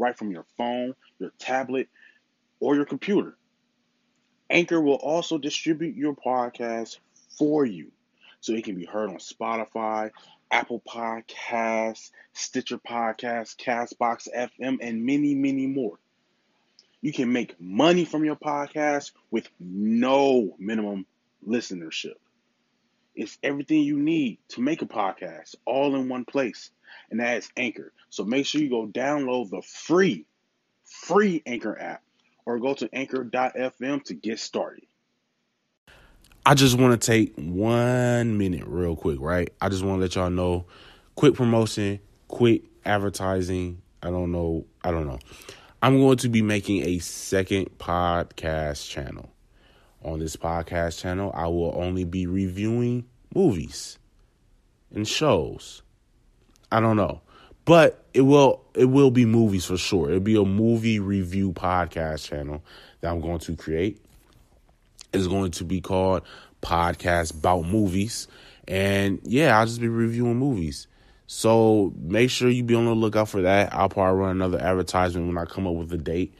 right from your phone, your tablet, or your computer. Anchor will also distribute your podcast for you so it can be heard on Spotify, Apple Podcasts, Stitcher Podcasts, Castbox FM, and many, many more. You can make money from your podcast with no minimum listenership. It's everything you need to make a podcast all in one place, and that is Anchor. So make sure you go download the free, free Anchor app or go to anchor.fm to get started. I just want to take one minute, real quick, right? I just want to let y'all know quick promotion, quick advertising. I don't know. I don't know. I'm going to be making a second podcast channel. On this podcast channel, I will only be reviewing movies and shows. I don't know. But it will it will be movies for sure. It'll be a movie review podcast channel that I'm going to create. It's going to be called Podcast About Movies. And yeah, I'll just be reviewing movies. So make sure you be on the lookout for that. I'll probably run another advertisement when I come up with a date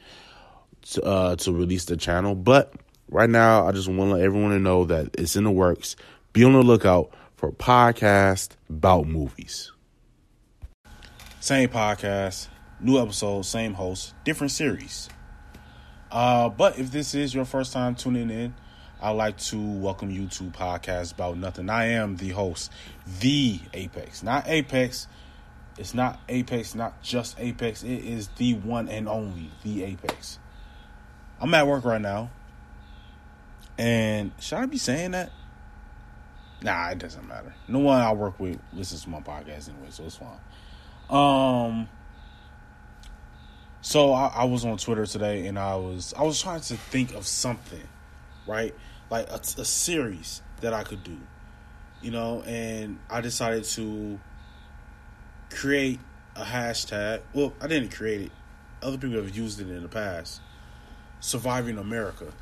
to, uh, to release the channel. But right now, I just want to let everyone know that it's in the works. Be on the lookout for podcast about movies. Same podcast, new episode, same host, different series. Uh, but if this is your first time tuning in, I'd like to welcome you to Podcast About Nothing. I am the host, the Apex, not Apex. It's not Apex, not just Apex. It is the one and only, the Apex. I'm at work right now. And should I be saying that? Nah, it doesn't matter. No one I work with listens to my podcast anyway, so it's fine. Um so I, I was on Twitter today and I was I was trying to think of something, right? like a, a series that I could do, you know, and I decided to create a hashtag. Well, I didn't create it. Other people have used it in the past. Surviving America.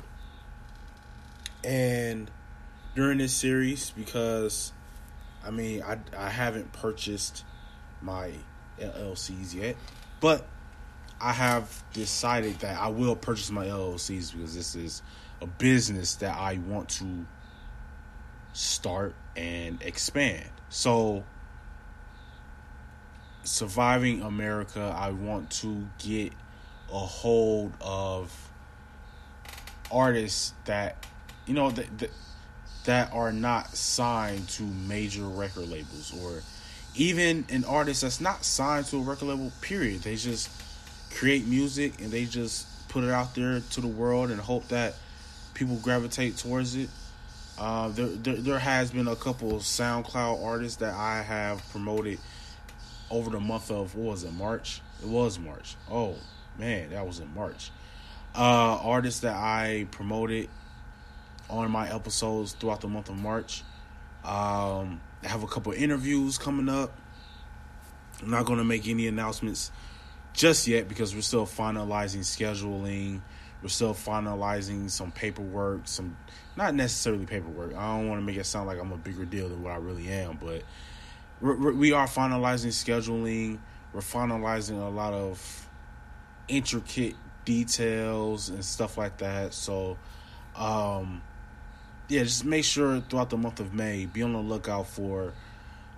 And during this series, because I mean, I, I haven't purchased my LLCs yet, but I have decided that I will purchase my LLCs because this is a business that I want to start and expand. So, surviving America, I want to get a hold of artists that you know that, that that are not signed to major record labels or even an artist that's not signed to a record label period they just create music and they just put it out there to the world and hope that people gravitate towards it. Uh, there, there, there has been a couple SoundCloud artists that I have promoted over the month of what was it March? It was March. Oh man, that was in March. Uh, artists that I promoted on my episodes throughout the month of March. Um, I have a couple interviews coming up. I'm not going to make any announcements just yet because we're still finalizing scheduling. We're still finalizing some paperwork, some not necessarily paperwork. I don't want to make it sound like I'm a bigger deal than what I really am, but we're, we are finalizing scheduling. We're finalizing a lot of intricate details and stuff like that. So, um, yeah, just make sure throughout the month of May, be on the lookout for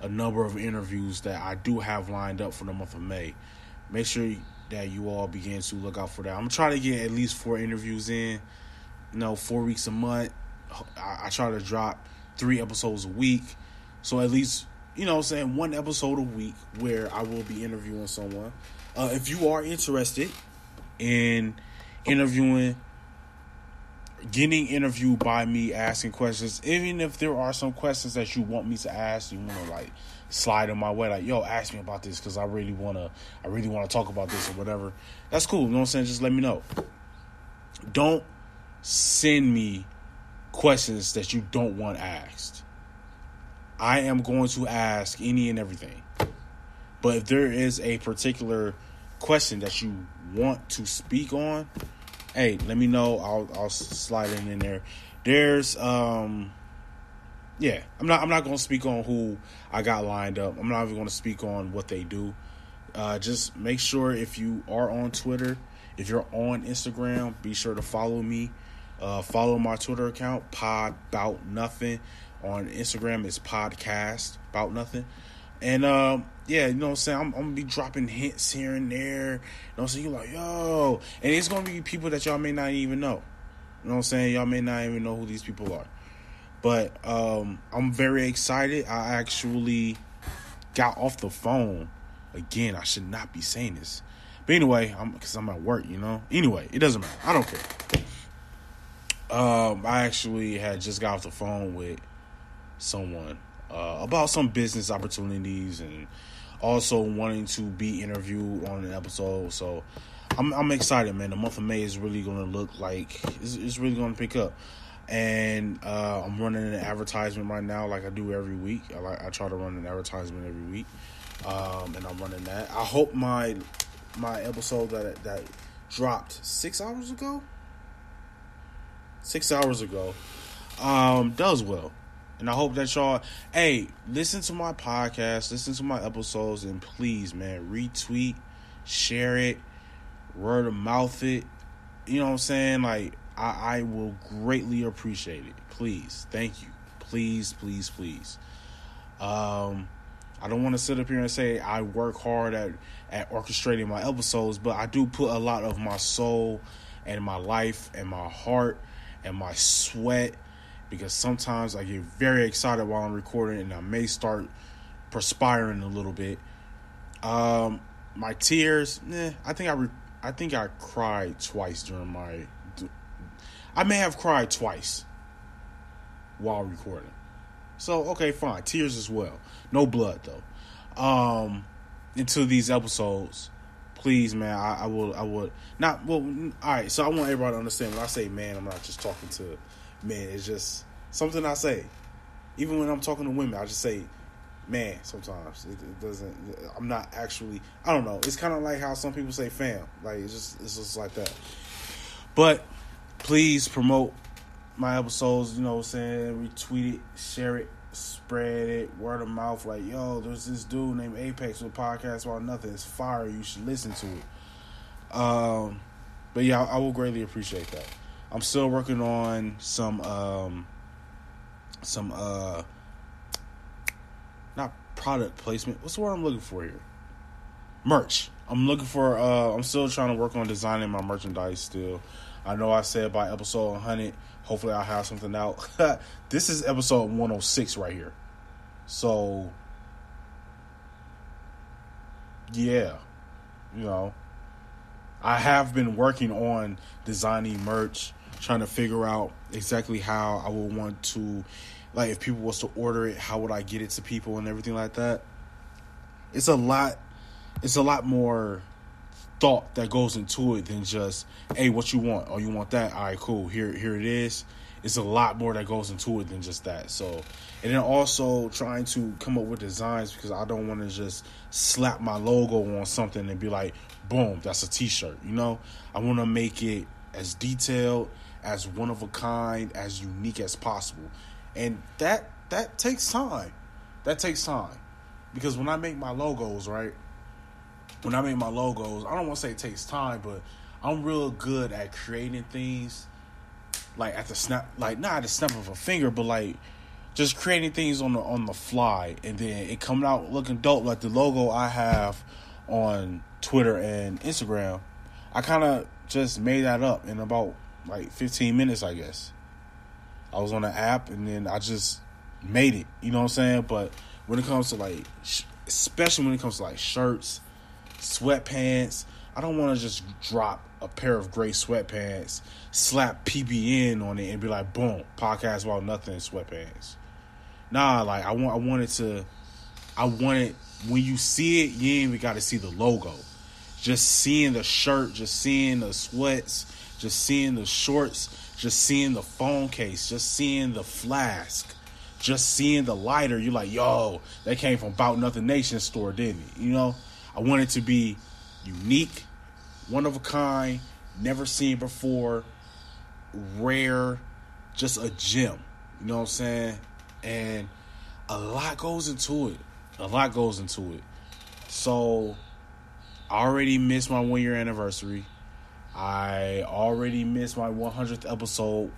a number of interviews that I do have lined up for the month of May. Make sure that you all begin to look out for that. I'm trying to get at least four interviews in. You know, four weeks a month. I, I try to drop three episodes a week. So at least, you know I'm saying, one episode a week where I will be interviewing someone. Uh, if you are interested in interviewing getting interviewed by me asking questions. Even if there are some questions that you want me to ask you want to like slide in my way like yo ask me about this because i really want to i really want to talk about this or whatever that's cool you know what i'm saying? Just let me know. Don't send me questions that you don't want asked. I am going to ask any and everything. But if there is a particular question that you want to speak on hey, let me know. I'll I'll slide it in there. There's um yeah, I'm not I'm not gonna speak on who I got lined up. I'm not even gonna speak on what they do. Uh, just make sure if you are on Twitter, if you're on Instagram, be sure to follow me. Uh, follow my Twitter account, Pod Bout Nothing. On Instagram, it's Podcast Bout Nothing. And um, yeah, you know what I'm saying? I'm, I'm, gonna be dropping hints here and there. You know what I'm saying? You're like, yo. And it's gonna be people that y'all may not even know. You know what I'm saying? Y'all may not even know who these people are. But um, I'm very excited. I actually got off the phone. Again, I should not be saying this. But anyway, I'm because I'm at work, you know. Anyway, it doesn't matter. I don't care. Um, I actually had just got off the phone with someone uh, about some business opportunities and also wanting to be interviewed on an episode. So I'm I'm excited, man. The month of May is really going to look like it's, it's really going to pick up. And uh, I'm running an advertisement right now, like I do every week. I, like, I try to run an advertisement every week, um, and I'm running that. I hope my my episode that that dropped six hours ago, six hours ago, um, does well. And I hope that y'all, hey, listen to my podcast, listen to my episodes, and please, man, retweet, share it, word of mouth it. You know what I'm saying? Like, I, I will greatly appreciate it. Please, thank you. Please, please, please. Um, I don't want to sit up here and say I work hard at at orchestrating my episodes, but I do put a lot of my soul and my life and my heart and my sweat because sometimes I get very excited while I'm recording and I may start perspiring a little bit. Um, my tears, eh, I think I re- I think I cried twice during my. I may have cried twice while recording. So okay, fine, tears as well. No blood though. Um, into these episodes, please, man, I, I will, I would not. Well, all right. So I want everybody to understand when I say man, I'm not just talking to man, it's just something I say. Even when I'm talking to women, I just say, man, sometimes. It, it doesn't, I'm not actually, I don't know. It's kind of like how some people say fam. Like, it's just, it's just like that. But please promote my episodes, you know what I'm saying? Retweet it, share it, spread it, word of mouth. Like, yo, there's this dude named Apex with podcast about nothing. It's fire. You should listen to it. Um, but yeah, I, I will greatly appreciate that. I'm still working on some um some uh not product placement. What's the word I'm looking for here? Merch. I'm looking for uh I'm still trying to work on designing my merchandise still. I know I said by episode 100, hopefully I'll have something out. this is episode 106 right here. So yeah, you know, I have been working on designing merch trying to figure out exactly how I would want to, like, if people was to order it, how would I get it to people and everything like that. It's a lot. It's a lot more thought that goes into it than just, hey, what you want? Oh, you want that? All right, cool. Here, here it is. it's a lot more that goes into it than just that. So, and then also trying to come up with designs because I don't want to just slap my logo on something and be like, boom, that's a T-shirt. You know, I want to make it as detailed, as one of a kind, as unique as possible, and that that takes time. That takes time because when I make my logos, right? When I make my logos, I don't want to say it takes time, but I'm real good at creating things like at the snap, like not at the snap of a finger, but like just creating things on the on the fly, and then it coming out looking dope. Like the logo I have on Twitter and Instagram, I kind of just made that up in about like 15 minutes, I guess. I was on the app, and then I just made it. You know what I'm saying? But when it comes to like, especially when it comes to like shirts, sweatpants, I don't want to just drop a pair of gray sweatpants, slap PBN on it, and be like, boom, podcast about nothing sweatpants. Nah, like I want, I wanted to, I wanted when you see it, you ain't even got to see the logo. Just seeing the shirt, just seeing the sweats, just seeing the shorts, just seeing the phone case, just seeing the flask, just seeing the lighter. You're like, yo, that came from About Nothing Nation store, didn't it? You know, I want it to be unique, one of a kind, never seen before, rare, just a gem. You know what I'm saying? And a lot goes into it. A lot goes into it. So I already missed my one year anniversary. I already missed my 100th episode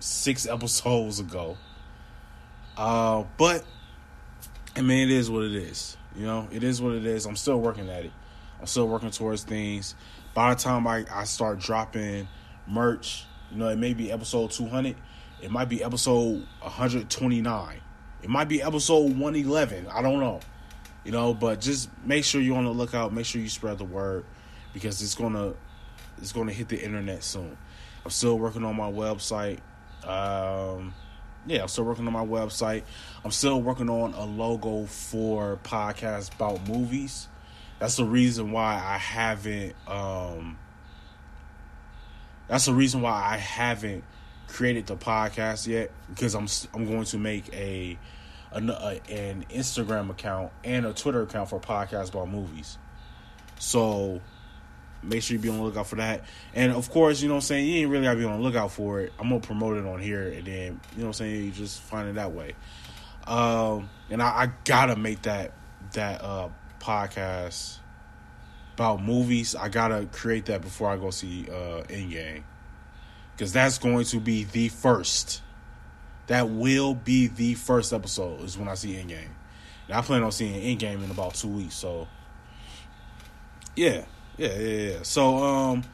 six episodes ago. Uh, but I mean, it is what it is. You know, it is what it is. I'm still working at it. I'm still working towards things. By the time I, I start dropping merch, you know, it may be episode 200. It might be episode 129. It might be episode 111. I don't know. You know, but just make sure you're on the lookout. Make sure you spread the word because it's gonna it's gonna hit the internet soon. I'm still working on my website. Um, yeah, I'm still working on my website. I'm still working on a logo for podcast about movies. That's the reason why I haven't. Um, that's the reason why I haven't created the podcast yet because I'm I'm going to make a an, a, an Instagram account and a Twitter account for podcast about movies. So make sure you be on the lookout for that. And of course, you know what I'm saying, you ain't really gotta be on the lookout for it. I'm gonna promote it on here and then, you know what I'm saying, you just find it that way. Um and I, I gotta make that that uh podcast about movies. I gotta create that before I go see uh Endgame. Cause that's going to be the first. That will be the first episode is when I see Endgame. And I plan on seeing Endgame in about two weeks, so yeah. Yeah, yeah, yeah. So um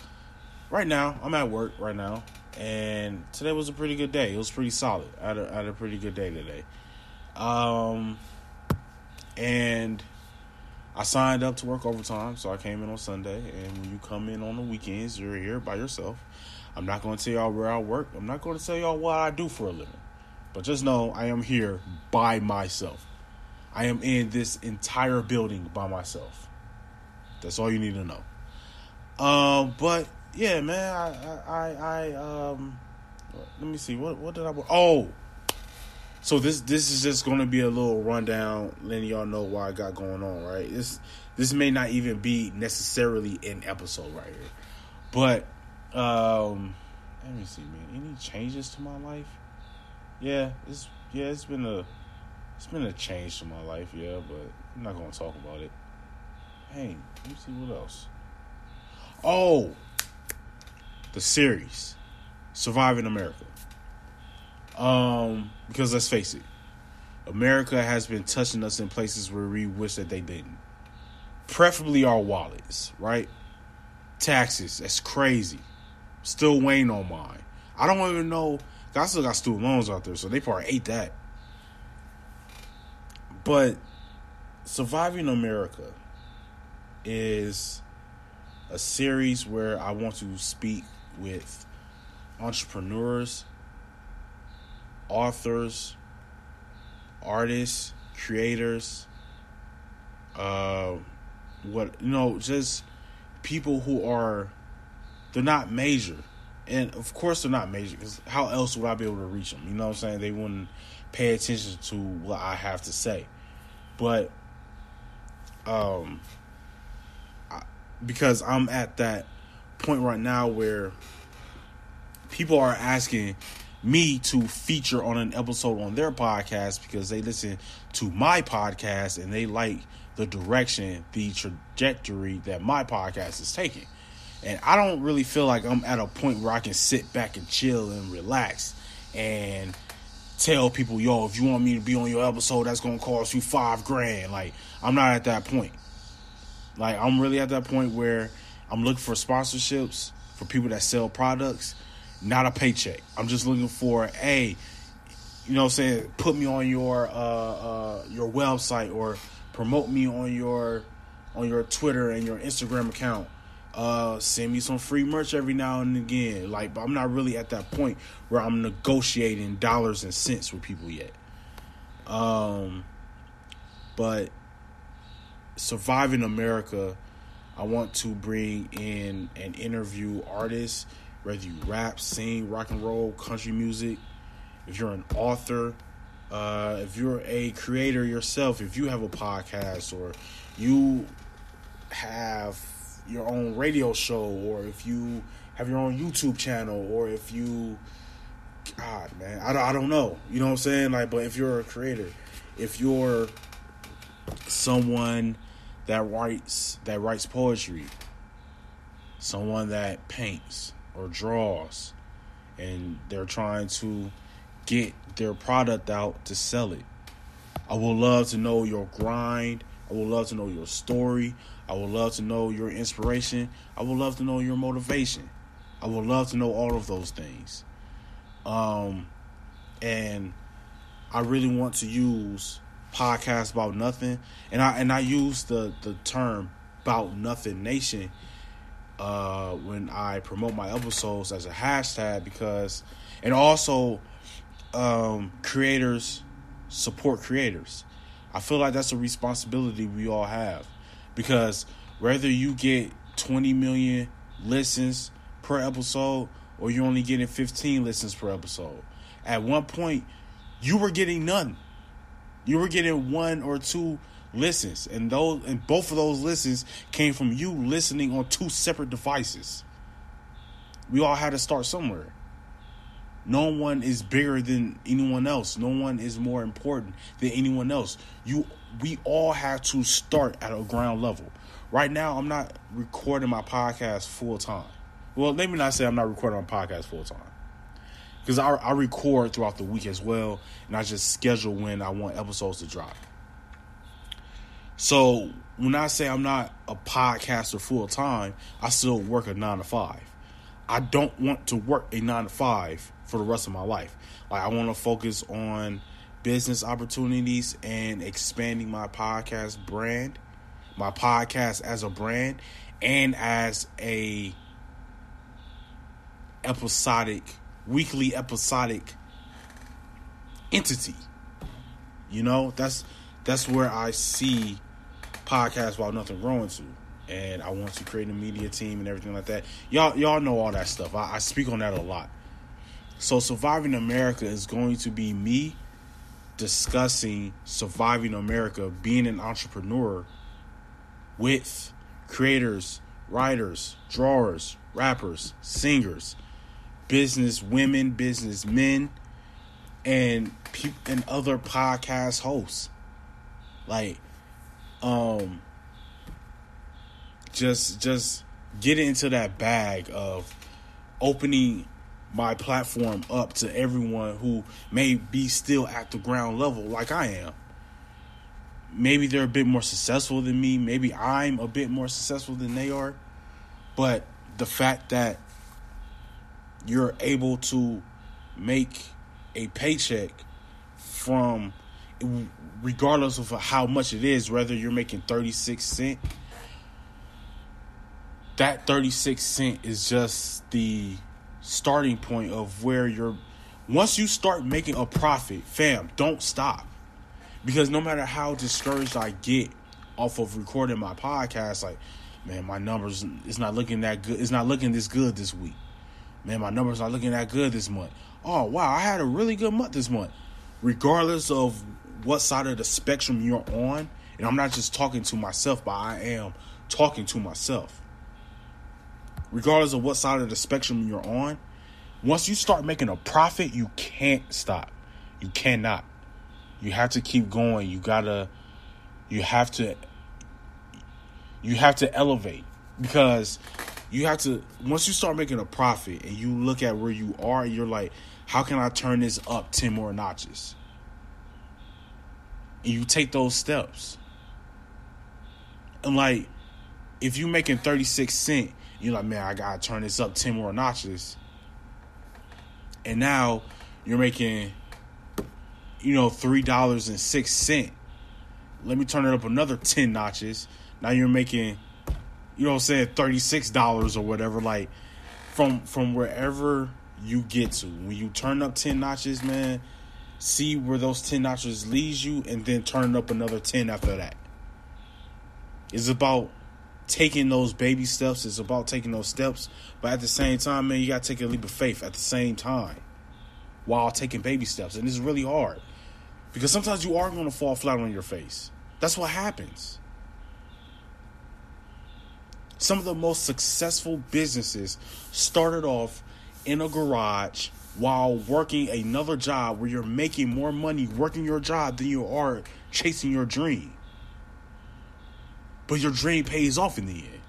right now, I'm at work right now. And today was a pretty good day. It was pretty solid. I had a, I had a pretty good day today. Um and I signed up to work overtime, so I came in on Sunday. And when you come in on the weekends, you're here by yourself. I'm not going to tell y'all where I work. I'm not going to tell y'all what I do for a living. But just know I am here by myself. I am in this entire building by myself. That's all you need to know. Um, but yeah, man, I, I, I, um, let me see, what, what did I? Oh, so this this is just to be a little rundown, letting y'all know why I got going on. Right, this this may not even be necessarily an episode right here, but um, let me see, man. Any changes to my life? Yeah, it's yeah, it's been a it's been a change to my life. Yeah, but I'm not gonna talk about it. Hey, let me see what else. Oh, the series, Surviving America. Um, because let's face it, America has been touching us in places where we wish that they didn't. Preferably our wallets, right? Taxes, that's crazy. Still weighing on mine. I don't even know. I still got student loans out there, so they probably ate that. But Surviving America is a series where I want to speak with entrepreneurs, authors, artists, creators, uh, what you know, just people who are they're not major, and of course they're not major because how else would I be able to reach them? You know what I'm saying? They wouldn't pay attention to what I have to say, but um, because I'm at that point right now where people are asking me to feature on an episode on their podcast because they listen to my podcast and they like the direction, the trajectory that my podcast is taking. And I don't really feel like I'm at a point where I can sit back and chill and relax and tell people, yo, if you want me to be on your episode, that's gonna cost you five grand. Like, I'm not at that point. Like, I'm really at that point where I'm looking for sponsorships for people that sell products, not a paycheck. I'm just looking for, a, you know what I'm saying, put me on your uh, uh, your website or promote me on your on your Twitter and your Instagram account uh, send me some free merch every now and again. Like, but I'm not really at that point where I'm negotiating dollars and cents with people yet. Um, but surviving America, I want to bring in and interview artists, whether you rap, sing, rock and roll, country music. If you're an author, uh, if you're a creator yourself, if you have a podcast or you have your own radio show or if you have your own YouTube channel or if you God man I I don't know you know what I'm saying like but if you're a creator if you're someone that writes that writes poetry someone that paints or draws and they're trying to get their product out to sell it I would love to know your grind I would love to know your story I would love to know your inspiration. I would love to know your motivation. I would love to know all of those things. Um, and I really want to use podcast about nothing, and I and I use the the term about nothing nation uh, when I promote my episodes as a hashtag because, and also um, creators support creators. I feel like that's a responsibility we all have because whether you get 20 million listens per episode or you're only getting 15 listens per episode, at one point you were getting none. You were getting one or two listens, and those and both of those listens came from you listening on two separate devices. We all had to start somewhere. No one is bigger than anyone else. No one is more important than anyone else. You we all have to start at a ground level. Right now, I'm not recording my podcast full time. Well, let me not say I'm not recording my podcast full time. Because I, I record throughout the week as well, and I just schedule when I want episodes to drop. So when I say I'm not a podcaster full time, I still work a nine to five. I don't want to work a nine to five for the rest of my life. Like I want to focus on business opportunities and expanding my podcast brand, my podcast as a brand, and as a episodic, weekly episodic entity. You know, that's that's where I see podcast while nothing growing to. And I want to create a media team and everything like that. Y'all y'all know all that stuff. I, I speak on that a lot. So surviving America is going to be me discussing surviving America, being an entrepreneur with creators, writers, drawers, rappers, singers, business women, business men, and pe- and other podcast hosts. Like, um, just just get into that bag of opening my platform up to everyone who may be still at the ground level like I am. Maybe they're a bit more successful than me. Maybe I'm a bit more successful than they are. But the fact that you're able to make a paycheck from regardless of how much it is whether you're making 36 cent that 36 cent is just the starting point of where you're once you start making a profit, fam, don't stop. Because no matter how discouraged I get off of recording my podcast, like, man, my numbers it's not looking that good. It's not looking this good this week. Man, my numbers not looking that good this month. Oh wow, I had a really good month this month. Regardless of what side of the spectrum you're on, and I'm not just talking to myself, but I am talking to myself. Regardless of what side of the spectrum you're on, once you start making a profit, you can't stop. You cannot. You have to keep going. You gotta. You have to. You have to elevate because you have to. Once you start making a profit and you look at where you are, you're like, how can I turn this up ten more notches? And you take those steps. And like, if you're making thirty six cent, you're like, man, I gotta turn this up ten more notches. And now you're making you know, three dollars and six cent. Let me turn it up another ten notches. Now you're making, you know, what I'm saying thirty six dollars or whatever. Like from from wherever you get to, when you turn up ten notches, man, see where those ten notches leads you, and then turn up another ten after that. It's about taking those baby steps. It's about taking those steps, but at the same time, man, you gotta take a leap of faith at the same time while taking baby steps, and it's really hard. Because sometimes you are going to fall flat on your face. That's what happens. Some of the most successful businesses started off in a garage while working another job where you're making more money working your job than you are chasing your dream. But your dream pays off in the end.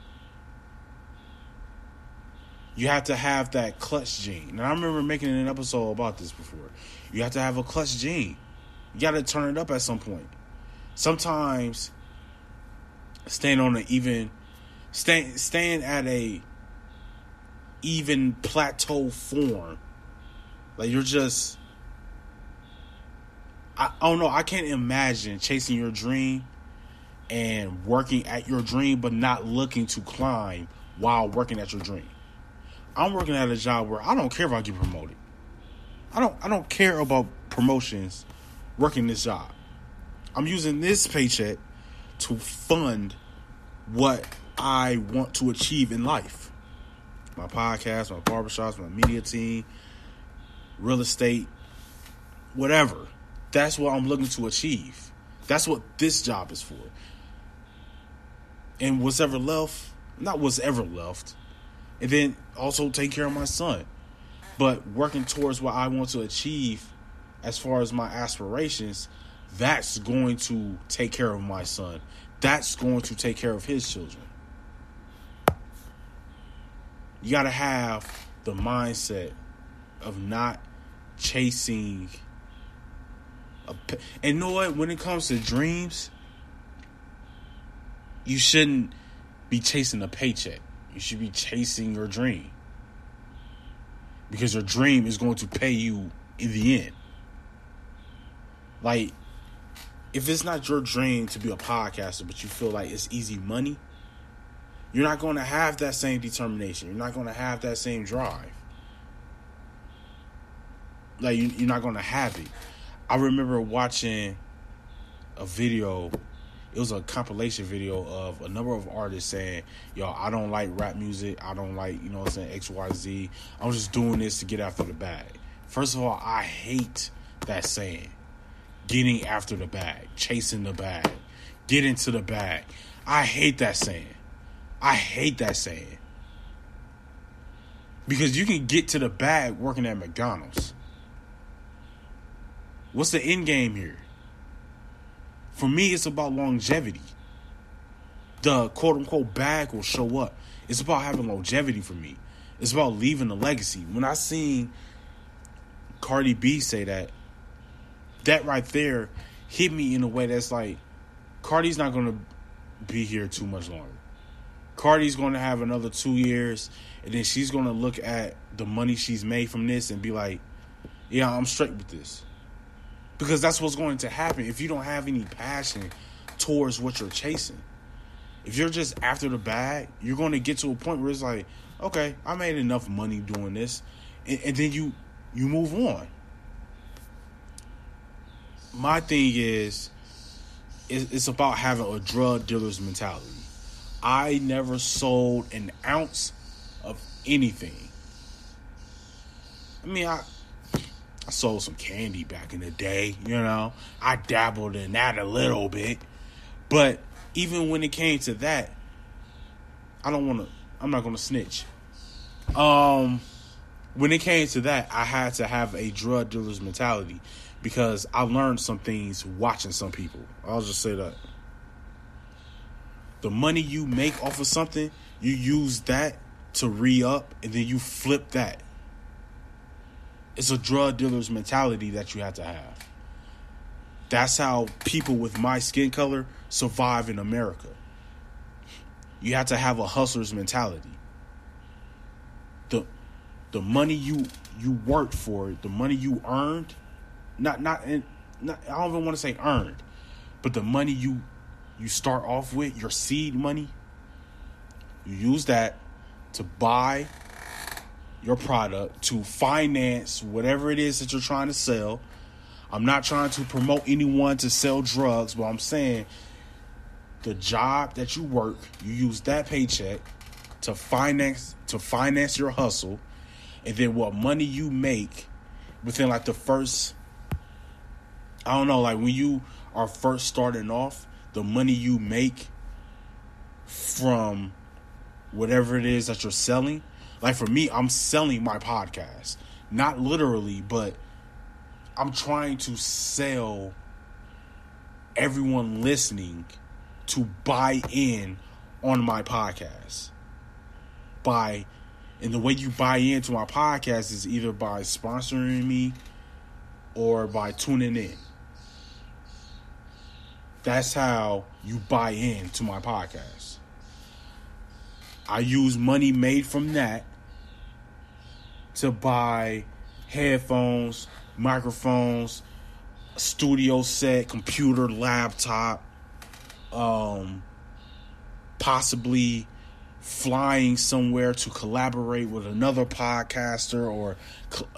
You have to have that clutch gene. And I remember making an episode about this before. You have to have a clutch gene. You got to turn it up at some point. Sometimes staying on an even staying staying at a even plateau form. Like you're just I, I don't know, I can't imagine chasing your dream and working at your dream but not looking to climb while working at your dream. I'm working at a job where I don't care if I get promoted. I don't I don't care about promotions working this job. I'm using this paycheck to fund what I want to achieve in life. My podcast, my barbershops, my media team, real estate, whatever. That's what I'm looking to achieve. That's what this job is for. And what's ever left, not what's ever left, and then also take care of my son. But working towards what I want to achieve as far as my aspirations, that's going to take care of my son. That's going to take care of his children. You got to have the mindset of not chasing a, and you know what? When it comes to dreams you shouldn't be chasing a paycheck. You should be chasing your dream. Because your dream is going to pay you in the end. Like, if it's not your dream to be a podcaster, but you feel like it's easy money, you're not going to have that same determination. You're not going to have that same drive. Like, you, you're not going to have it. I remember watching a video it was a compilation video of a number of artists saying, Yo, I don't like rap music. I don't like, you know what I'm saying, XYZ. I'm just doing this to get after the bag. First of all, I hate that saying getting after the bag, chasing the bag, get into the bag. I hate that saying. I hate that saying. Because you can get to the bag working at McDonald's. What's the end game here? For me, it's about longevity. The quote unquote bag will show up. It's about having longevity for me. It's about leaving a legacy. When I seen Cardi B say that, that right there hit me in a way that's like Cardi's not to be here too much longer. Cardi's going to have another two years, and then she's going to look at the money she's made from this and be like, "Yeah, I'm straight with this," because that's what's going to happen if you don't have any passion towards what you're chasing. If you're just after the bag, you're going to get to a point where it's like, "Okay, I made enough money doing this," and, and then you you move on my thing is, it's about having a drug dealer's mentality. I never sold an ounce of anything. I mean, I I sold some candy back in the day, you know. I dabbled in that a little bit. But even when it came to that, I don't want to I'm not going to snitch. Um when it came to that, I had to have a drug dealer's mentality because I learned some things watching some people. I'll just say that. The money you make off of something, you use that to re up and then you flip that. It's a drug dealer's mentality that you have to have. That's how people with my skin color survive in America. You have to have a hustler's mentality. The the money you you worked for, the money you earned, not not, not I don't even want to say earned, but the money you you start off with, your seed money, you use that to buy your product, to finance whatever it is that you're trying to sell. I'm not trying to promote anyone to sell drugs, but I'm saying the job that you work, you use that paycheck to finance to finance your hustle, and then what money you make within like the first I don't know, like when you are first starting off, the money you make from whatever it is that you're selling. Like for me, I'm selling my podcast. Not literally, but I'm trying to sell everyone listening to buy in on my podcast. By and the way you buy into my podcast is either by sponsoring me or by tuning in. That's how you buy into my podcast. I use money made from that to buy headphones, microphones, studio set, computer, laptop, um, possibly flying somewhere to collaborate with another podcaster or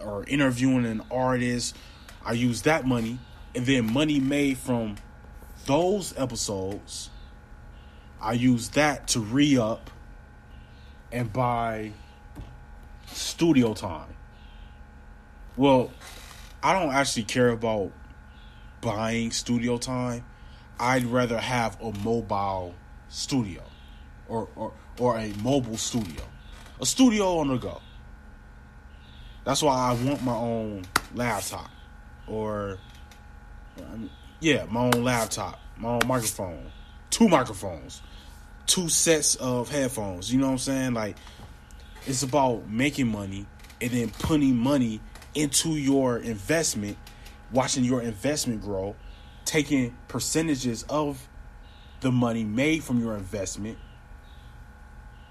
or interviewing an artist. I use that money, and then money made from those episodes. I use that to re up and buy studio time. Well, I don't actually care about buying studio time. I'd rather have a mobile studio or, or, or a mobile studio. A studio on the go. That's why I want my own laptop or yeah, my own laptop, my own microphone, two microphones, two sets of headphones. You know what I'm saying? Like it's about making money and then putting money into your investment, watching your investment grow, taking percentages of the money made from your investment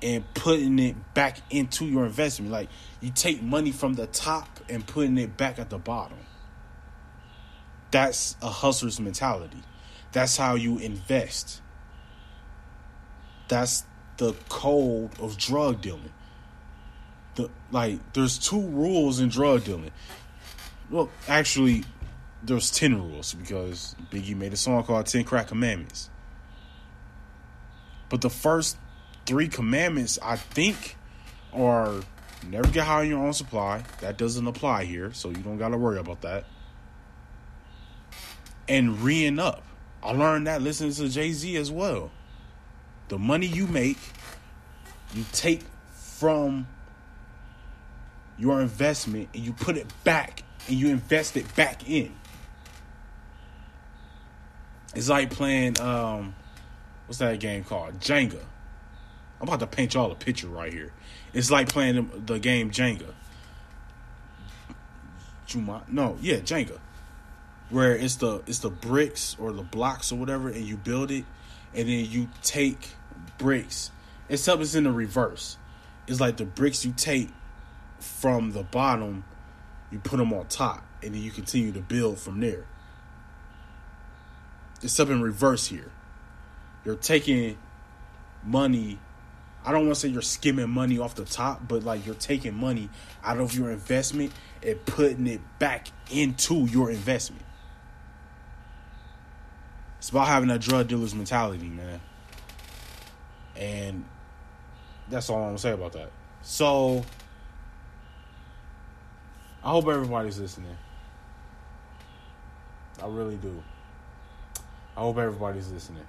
and putting it back into your investment. Like you take money from the top and putting it back at the bottom. That's a hustler's mentality. That's how you invest. That's the code of drug dealing. The like there's two rules in drug dealing. Well, actually there's 10 rules because Biggie made a song called 10 Crack Commandments. But the first 3 commandments I think are never get high on your own supply. That doesn't apply here, so you don't got to worry about that. And reing up. I learned that listening to Jay Z as well. The money you make, you take from your investment and you put it back and you invest it back in. It's like playing um what's that game called? Jenga. I'm about to paint y'all a picture right here. It's like playing the, the game Jenga. Juma, no, yeah, Jenga, where it's the it's the bricks or the blocks or whatever, and you build it, and then you take bricks. Except it's in the reverse. It's like the bricks you take from the bottom, you put them on top, and then you continue to build from there. It's up in reverse here. You're taking money. I don't want to say you're skimming money off the top, but like you're taking money out of your investment and putting it back into your investment. It's about having a drug dealer's mentality, man. And that's all I'm gonna say about that. So I hope everybody's listening. I really do. I hope everybody's listening.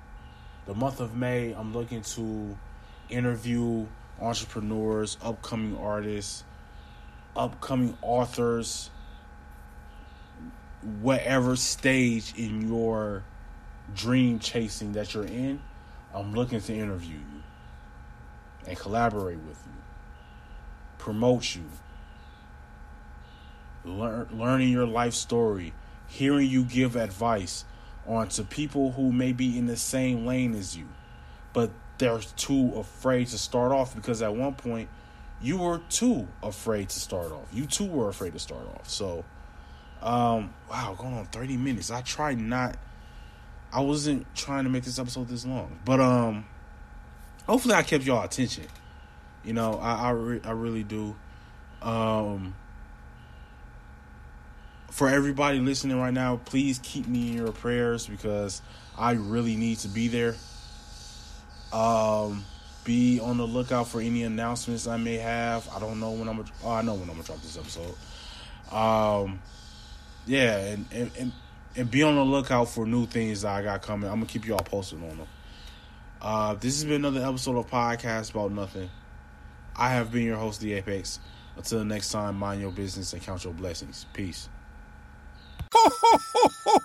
The month of May, I'm looking to interview entrepreneurs, upcoming artists, upcoming authors, whatever stage in your dream chasing that you're in, I'm looking to interview you and collaborate with you, promote you, learn, learning your life story, hearing you give advice on to people who may be in the same lane as you, but they're too afraid to start off because at one point you were too afraid to start off. You too were afraid to start off. So, um, wow, going on 30 minutes. I try not, I wasn't trying to make this episode this long, but, um, hopefully I kept y'all attention. You know, I, I, re- I really do. Um, for everybody listening right now, please keep me in your prayers because I really need to be there. Um, be on the lookout for any announcements I may have. I don't know when I'm. Gonna, oh, I know when I'm gonna drop this episode. Um, yeah, and, and and and be on the lookout for new things that I got coming. I'm gonna keep you all posted on them. Uh, this has been another episode of podcast about nothing. I have been your host, the Apex. Until next time, mind your business and count your blessings. Peace.